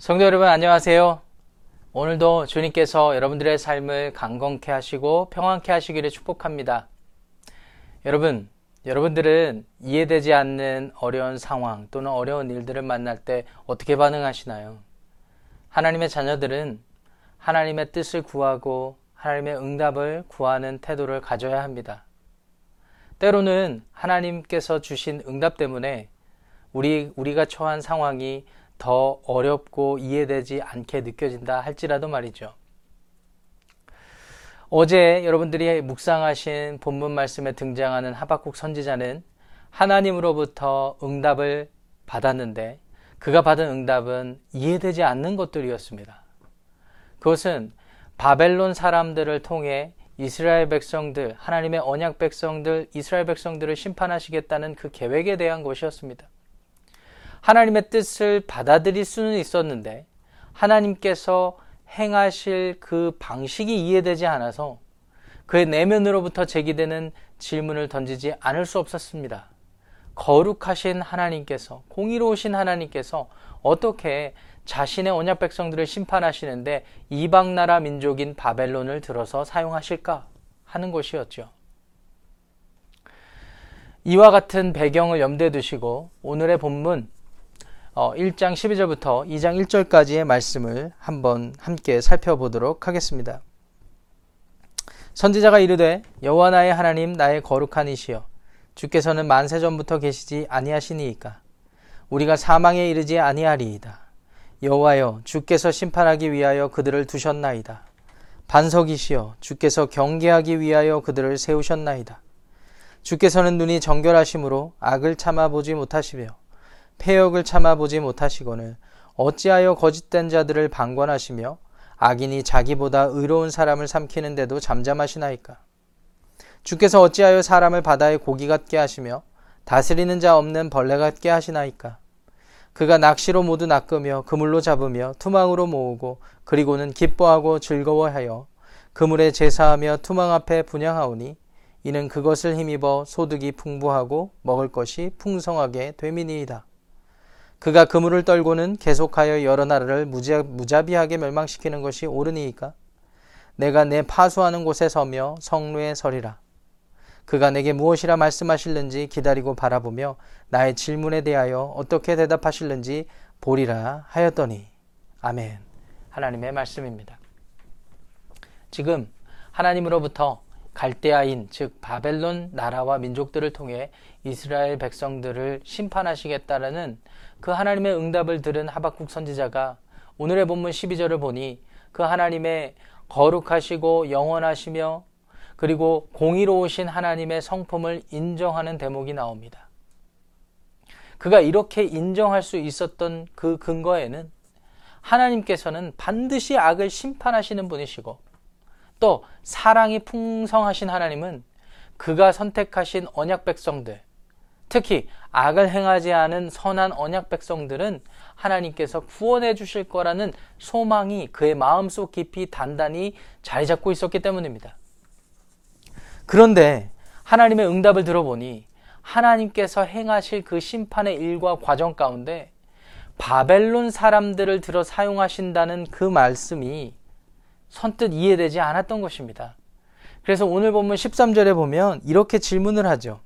성도 여러분 안녕하세요. 오늘도 주님께서 여러분들의 삶을 강건케 하시고 평안케 하시기를 축복합니다. 여러분, 여러분들은 이해되지 않는 어려운 상황 또는 어려운 일들을 만날 때 어떻게 반응하시나요? 하나님의 자녀들은 하나님의 뜻을 구하고 하나님의 응답을 구하는 태도를 가져야 합니다. 때로는 하나님께서 주신 응답 때문에 우리, 우리가 처한 상황이 더 어렵고 이해되지 않게 느껴진다 할지라도 말이죠. 어제 여러분들이 묵상하신 본문 말씀에 등장하는 하박국 선지자는 하나님으로부터 응답을 받았는데 그가 받은 응답은 이해되지 않는 것들이었습니다. 그것은 바벨론 사람들을 통해 이스라엘 백성들, 하나님의 언약 백성들, 이스라엘 백성들을 심판하시겠다는 그 계획에 대한 것이었습니다. 하나님의 뜻을 받아들일 수는 있었는데 하나님께서 행하실 그 방식이 이해되지 않아서 그의 내면으로부터 제기되는 질문을 던지지 않을 수 없었습니다. 거룩하신 하나님께서, 공의로우신 하나님께서 어떻게 자신의 언약 백성들을 심판하시는데 이방 나라 민족인 바벨론을 들어서 사용하실까 하는 것이었죠. 이와 같은 배경을 염두에 두시고 오늘의 본문 1장 어, 12절부터 2장 1절까지의 말씀을 한번 함께 살펴보도록 하겠습니다. 선지자가 이르되 여호와 나의 하나님 나의 거룩한 이시여 주께서는 만세 전부터 계시지 아니하시니이까 우리가 사망에 이르지 아니하리이다. 여호와여 주께서 심판하기 위하여 그들을 두셨나이다. 반석이시여 주께서 경계하기 위하여 그들을 세우셨나이다. 주께서는 눈이 정결하심으로 악을 참아 보지 못하시며 폐역을 참아보지 못하시거늘 어찌하여 거짓된 자들을 방관하시며 악인이 자기보다 의로운 사람을 삼키는데도 잠잠하시나이까? 주께서 어찌하여 사람을 바다의 고기 같게 하시며 다스리는 자 없는 벌레 같게 하시나이까? 그가 낚시로 모두 낚으며 그물로 잡으며 투망으로 모으고 그리고는 기뻐하고 즐거워하여 그물에 제사하며 투망 앞에 분양하오니 이는 그것을 힘입어 소득이 풍부하고 먹을 것이 풍성하게 되미니이다. 그가 그물을 떨고는 계속하여 여러 나라를 무자비하게 멸망시키는 것이 옳으니이까 내가 내 파수하는 곳에 서며 성루에 서리라. 그가 내게 무엇이라 말씀하실는지 기다리고 바라보며 나의 질문에 대하여 어떻게 대답하실는지 보리라 하였더니 아멘. 하나님의 말씀입니다. 지금 하나님으로부터 갈대아인 즉 바벨론 나라와 민족들을 통해 이스라엘 백성들을 심판하시겠다라는 그 하나님의 응답을 들은 하박국 선지자가 오늘의 본문 12절을 보니 그 하나님의 거룩하시고 영원하시며 그리고 공의로우신 하나님의 성품을 인정하는 대목이 나옵니다. 그가 이렇게 인정할 수 있었던 그 근거에는 하나님께서는 반드시 악을 심판하시는 분이시고 또 사랑이 풍성하신 하나님은 그가 선택하신 언약 백성들, 특히 악을 행하지 않은 선한 언약 백성들은 하나님께서 구원해 주실 거라는 소망이 그의 마음속 깊이 단단히 자리 잡고 있었기 때문입니다. 그런데 하나님의 응답을 들어보니 하나님께서 행하실 그 심판의 일과 과정 가운데 바벨론 사람들을 들어 사용하신다는 그 말씀이 선뜻 이해되지 않았던 것입니다. 그래서 오늘 본문 13절에 보면 이렇게 질문을 하죠.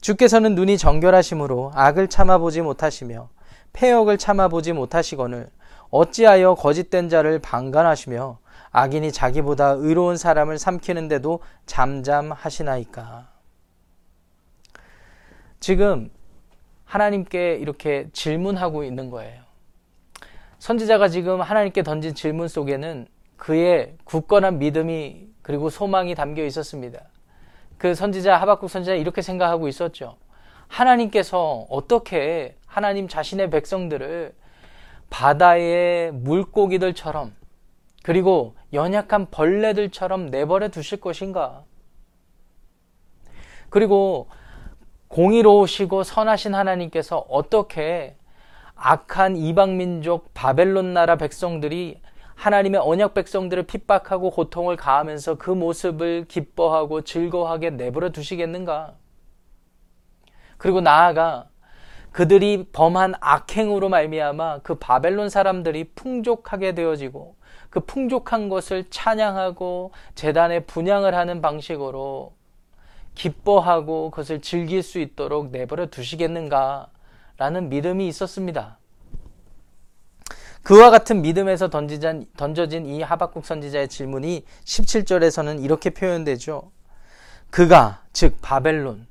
주께서는 눈이 정결하심으로 악을 참아보지 못하시며 폐역을 참아보지 못하시거늘 어찌하여 거짓된 자를 방관하시며 악인이 자기보다 의로운 사람을 삼키는데도 잠잠하시나이까. 지금 하나님께 이렇게 질문하고 있는 거예요. 선지자가 지금 하나님께 던진 질문 속에는 그의 굳건한 믿음이 그리고 소망이 담겨 있었습니다. 그 선지자 하박국 선지자 이렇게 생각하고 있었죠. 하나님께서 어떻게 하나님 자신의 백성들을 바다의 물고기들처럼 그리고 연약한 벌레들처럼 내버려 두실 것인가? 그리고 공의로우시고 선하신 하나님께서 어떻게 악한 이방민족 바벨론 나라 백성들이 하나님의 언약 백성들을 핍박하고 고통을 가하면서 그 모습을 기뻐하고 즐거워하게 내버려 두시겠는가? 그리고 나아가 그들이 범한 악행으로 말미암아 그 바벨론 사람들이 풍족하게 되어지고 그 풍족한 것을 찬양하고 재단에 분양을 하는 방식으로 기뻐하고 그것을 즐길 수 있도록 내버려 두시겠는가 라는 믿음이 있었습니다. 그와 같은 믿음에서 던져진 이 하박국 선지자의 질문이 17절에서는 이렇게 표현되죠. 그가, 즉, 바벨론.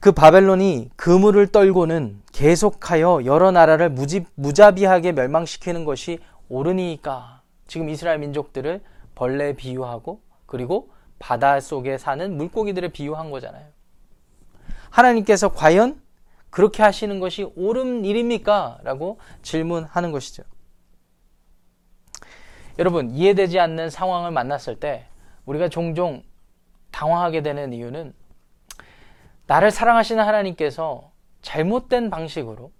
그 바벨론이 그물을 떨고는 계속하여 여러 나라를 무지, 무자비하게 멸망시키는 것이 옳으니까. 지금 이스라엘 민족들을 벌레 비유하고 그리고 바다 속에 사는 물고기들을 비유한 거잖아요. 하나님께서 과연 그렇게 하시는 것이 옳은 일입니까? 라고 질문하는 것이죠. 여러분, 이해되지 않는 상황을 만났을 때 우리가 종종 당황하게 되는 이유는 나를 사랑하시는 하나님께서 잘못된 방식으로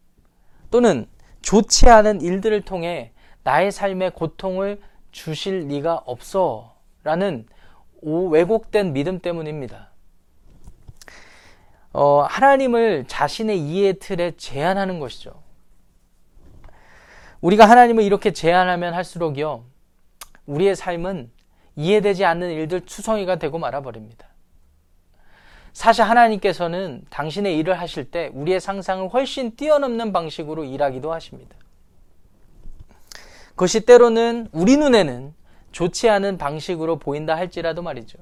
또는 좋지 않은 일들을 통해 나의 삶에 고통을 주실 리가 없어 라는 왜곡된 믿음 때문입니다. 어, 하나님을 자신의 이해 틀에 제한하는 것이죠. 우리가 하나님을 이렇게 제한하면 할수록요, 우리의 삶은 이해되지 않는 일들 투성이가 되고 말아버립니다. 사실 하나님께서는 당신의 일을 하실 때 우리의 상상을 훨씬 뛰어넘는 방식으로 일하기도 하십니다. 그것이 때로는 우리 눈에는 좋지 않은 방식으로 보인다 할지라도 말이죠.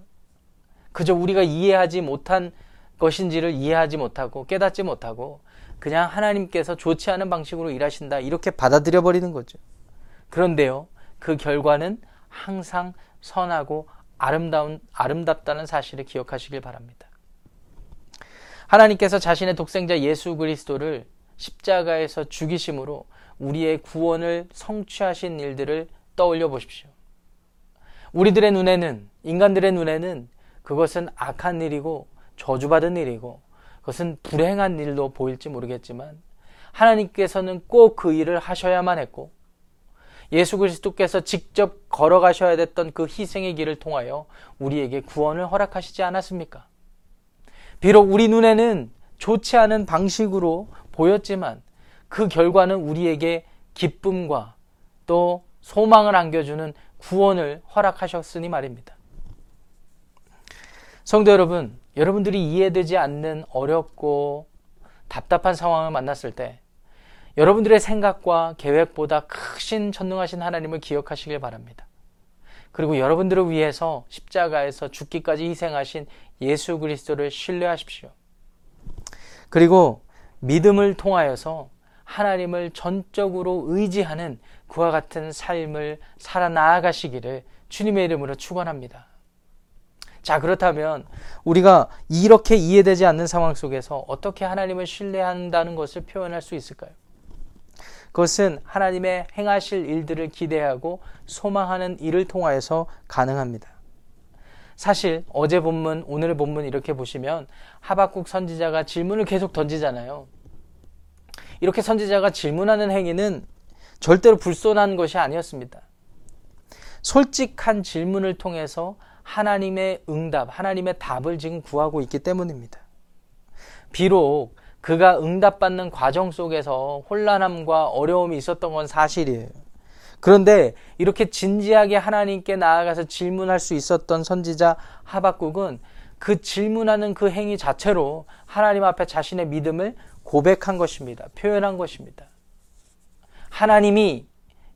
그저 우리가 이해하지 못한 것인지를 이해하지 못하고 깨닫지 못하고 그냥 하나님께서 좋지 않은 방식으로 일하신다 이렇게 받아들여 버리는 거죠. 그런데요. 그 결과는 항상 선하고 아름다운 아름답다는 사실을 기억하시길 바랍니다. 하나님께서 자신의 독생자 예수 그리스도를 십자가에서 죽이심으로 우리의 구원을 성취하신 일들을 떠올려 보십시오. 우리들의 눈에는 인간들의 눈에는 그것은 악한 일이고 저주받은 일이고 그것은 불행한 일로 보일지 모르겠지만 하나님께서는 꼭 그 일을 하셔야만 했고 예수 그리스도께서 직접 걸어가셔야 됐던 그 희생의 길을 통하여 우리에게 구원을 허락하시지 않았습니까? 비록 우리 눈에는 좋지 않은 방식으로 보였지만 그 결과는 우리에게 기쁨과 또 소망을 안겨주는 구원을 허락하셨으니 말입니다. 성도 여러분, 여러분들이 이해되지 않는 어렵고 답답한 상황을 만났을 때 여러분들의 생각과 계획보다 크신 전능하신 하나님을 기억하시길 바랍니다. 그리고 여러분들을 위해서 십자가에서 죽기까지 희생하신 예수 그리스도를 신뢰하십시오. 그리고 믿음을 통하여서 하나님을 전적으로 의지하는 그와 같은 삶을 살아 나아가시기를 주님의 이름으로 축원합니다. 자, 그렇다면 우리가 이렇게 이해되지 않는 상황 속에서 어떻게 하나님을 신뢰한다는 것을 표현할 수 있을까요? 그것은 하나님의 행하실 일들을 기대하고 소망하는 일을 통하여서 가능합니다. 사실 어제 본문, 오늘 본문 이렇게 보시면 하박국 선지자가 질문을 계속 던지잖아요. 이렇게 선지자가 질문하는 행위는 절대로 불손한 것이 아니었습니다. 솔직한 질문을 통해서 하나님의 응답, 하나님의 답을 지금 구하고 있기 때문입니다. 비록 그가 응답받는 과정 속에서 혼란함과 어려움이 있었던 건 사실이에요. 그런데 이렇게 진지하게 하나님께 나아가서 질문할 수 있었던 선지자 하박국은 그 질문하는 그 행위 자체로 하나님 앞에 자신의 믿음을 고백한 것입니다. 표현한 것입니다. 하나님이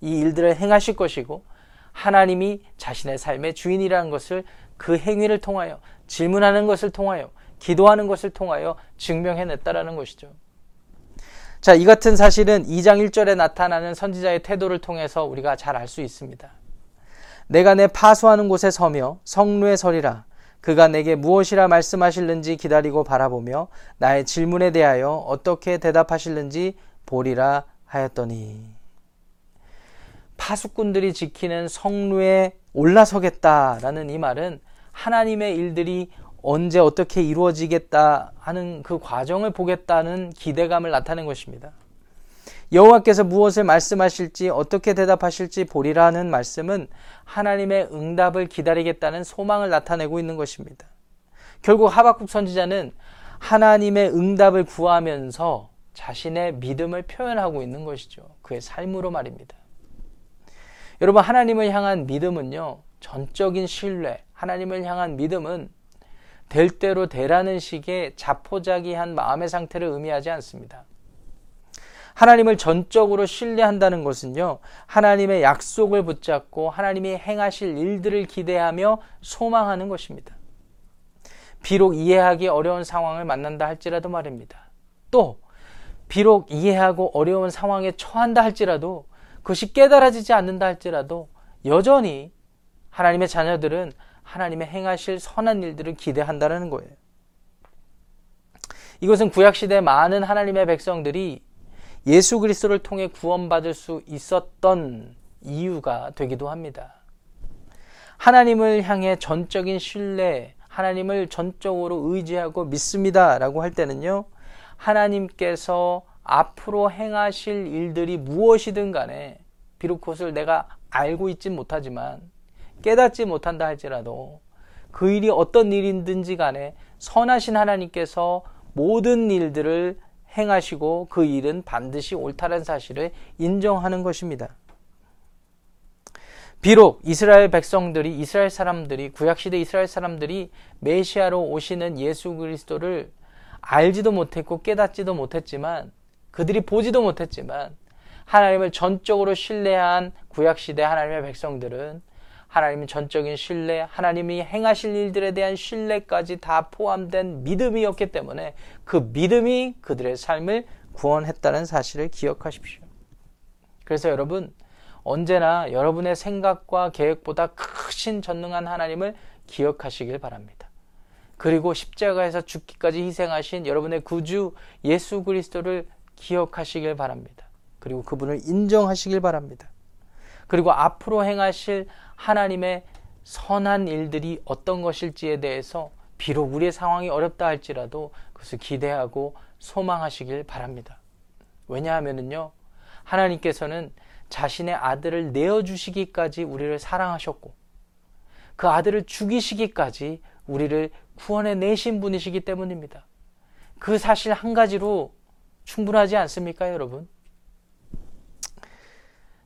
이 일들을 행하실 것이고 하나님이 자신의 삶의 주인이라는 것을 그 행위를 통하여 질문하는 것을 통하여 기도하는 것을 통하여 증명해냈다라는 것이죠. 자, 이 같은 사실은 2장 1절에 나타나는 선지자의 태도를 통해서 우리가 잘 알 수 있습니다. 내가 내 파수하는 곳에 서며 성루에 서리라. 그가 내게 무엇이라 말씀하실는지 기다리고 바라보며 나의 질문에 대하여 어떻게 대답하실는지 보리라 하였더니 파수꾼들이 지키는 성루에 올라서겠다라는 이 말은 하나님의 일들이 언제 어떻게 이루어지겠다 하는 그 과정을 보겠다는 기대감을 나타낸 것입니다. 여호와께서 무엇을 말씀하실지 어떻게 대답하실지 보리라는 말씀은 하나님의 응답을 기다리겠다는 소망을 나타내고 있는 것입니다. 결국 하박국 선지자는 하나님의 응답을 구하면서 자신의 믿음을 표현하고 있는 것이죠. 그의 삶으로 말입니다. 여러분, 하나님을 향한 믿음은요, 전적인 신뢰, 하나님을 향한 믿음은 될 대로 되라는 식의 자포자기한 마음의 상태를 의미하지 않습니다. 하나님을 전적으로 신뢰한다는 것은요, 하나님의 약속을 붙잡고 하나님이 행하실 일들을 기대하며 소망하는 것입니다. 비록 이해하기 어려운 상황을 만난다 할지라도 말입니다. 또, 비록 이해하고 어려운 상황에 처한다 할지라도 그것이 깨달아지지 않는다 할지라도 여전히 하나님의 자녀들은 하나님의 행하실 선한 일들을 기대한다는 거예요. 이것은 구약시대 많은 하나님의 백성들이 예수 그리스도를 통해 구원받을 수 있었던 이유가 되기도 합니다. 하나님을 향해 전적인 신뢰, 하나님을 전적으로 의지하고 믿습니다. 라고 할 때는요, 하나님께서 앞으로 행하실 일들이 무엇이든 간에 비록 그것을 내가 알고 있진 못하지만 깨닫지 못한다 할지라도 그 일이 어떤 일이든지 간에 선하신 하나님께서 모든 일들을 행하시고 그 일은 반드시 옳다는 사실을 인정하는 것입니다. 비록 이스라엘 백성들이 이스라엘 사람들이 구약 시대 이스라엘 사람들이 메시아로 오시는 예수 그리스도를 알지도 못했고 깨닫지도 못했지만 그들이 보지도 못했지만 하나님을 전적으로 신뢰한 구약시대 하나님의 백성들은 하나님의 전적인 신뢰, 하나님이 행하실 일들에 대한 신뢰까지 다 포함된 믿음이었기 때문에 그 믿음이 그들의 삶을 구원했다는 사실을 기억하십시오. 그래서 여러분, 언제나 여러분의 생각과 계획보다 크신 전능한 하나님을 기억하시길 바랍니다. 그리고 십자가에서 죽기까지 희생하신 여러분의 구주 예수 그리스도를 기억하시길 바랍니다. 그리고 그분을 인정하시길 바랍니다. 그리고 앞으로 행하실 하나님의 선한 일들이 어떤 것일지에 대해서 비록 우리의 상황이 어렵다 할지라도 그것을 기대하고 소망하시길 바랍니다. 왜냐하면요. 하나님께서는 자신의 아들을 내어주시기까지 우리를 사랑하셨고, 그 아들을 죽이시기까지 우리를 구원해 내신 분이시기 때문입니다. 그 사실 한 가지로 충분하지 않습니까, 여러분?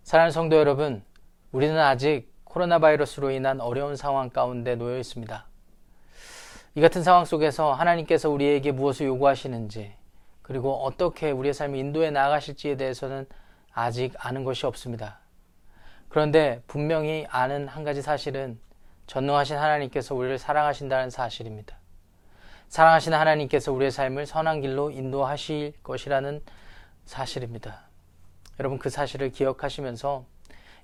사랑하는 성도 여러분, 우리는 아직 코로나 바이러스로 인한 어려운 상황 가운데 놓여 있습니다. 이 같은 상황 속에서 하나님께서 우리에게 무엇을 요구하시는지, 그리고 어떻게 우리의 삶을 인도해 나가실지에 대해서는 아직 아는 것이 없습니다. 그런데 분명히 아는 한 가지 사실은 전능하신 하나님께서 우리를 사랑하신다는 사실입니다. 사랑하시는 하나님께서 우리의 삶을 선한 길로 인도하실 것이라는 사실입니다. 여러분 그 사실을 기억하시면서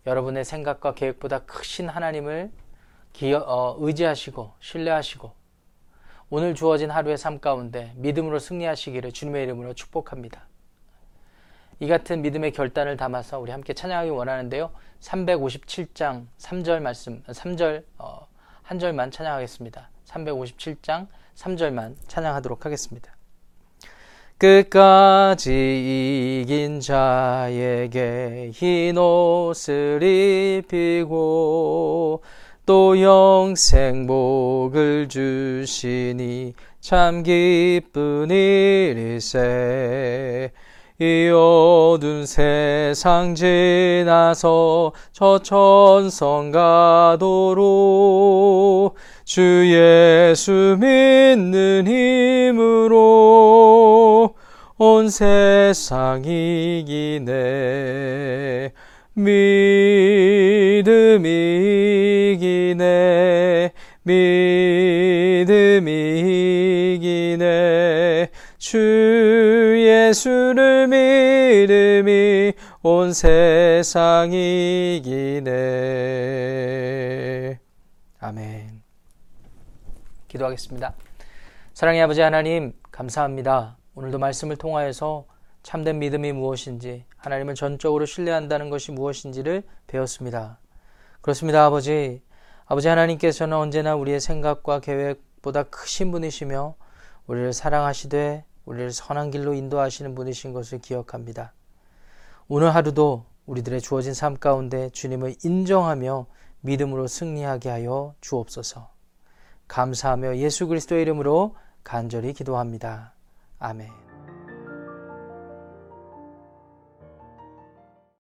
여러분의 생각과 계획보다 크신 하나님을 기어, 어, 의지하시고 신뢰하시고 오늘 주어진 하루의 삶 가운데 믿음으로 승리하시기를 주님의 이름으로 축복합니다. 이 같은 믿음의 결단을 담아서 우리 함께 찬양하기 원하는데요. 357장 3절 말씀, 3절 어, 한 절만 찬양하겠습니다. 357장 3절만 찬양하도록 하겠습니다. 끝까지 이긴 자에게 흰 옷을 입히고 또 영생 복을 주시니 참 기쁜 일일세 이 어두운 세상 지나서 저 천성 가도록 주 예수 믿는 힘으로 온 세상 이기네 믿음이 이기네 믿음이 이기네 주 예수를 믿음이 온 세상 이기네 아멘 기도하겠습니다 사랑의 아버지 하나님 감사합니다 오늘도 말씀을 통하여서 참된 믿음이 무엇인지 하나님을 전적으로 신뢰한다는 것이 무엇인지를 배웠습니다. 그렇습니다, 아버지. 아버지 하나님께서는 언제나 우리의 생각과 계획보다 크신 분이시며 우리를 사랑하시되 우리를 선한 길로 인도하시는 분이신 것을 기억합니다. 오늘 하루도 우리들의 주어진 삶 가운데 주님을 인정하며 믿음으로 승리하게 하여 주옵소서. 감사하며 예수 그리스도의 이름으로 간절히 기도합니다. 아멘.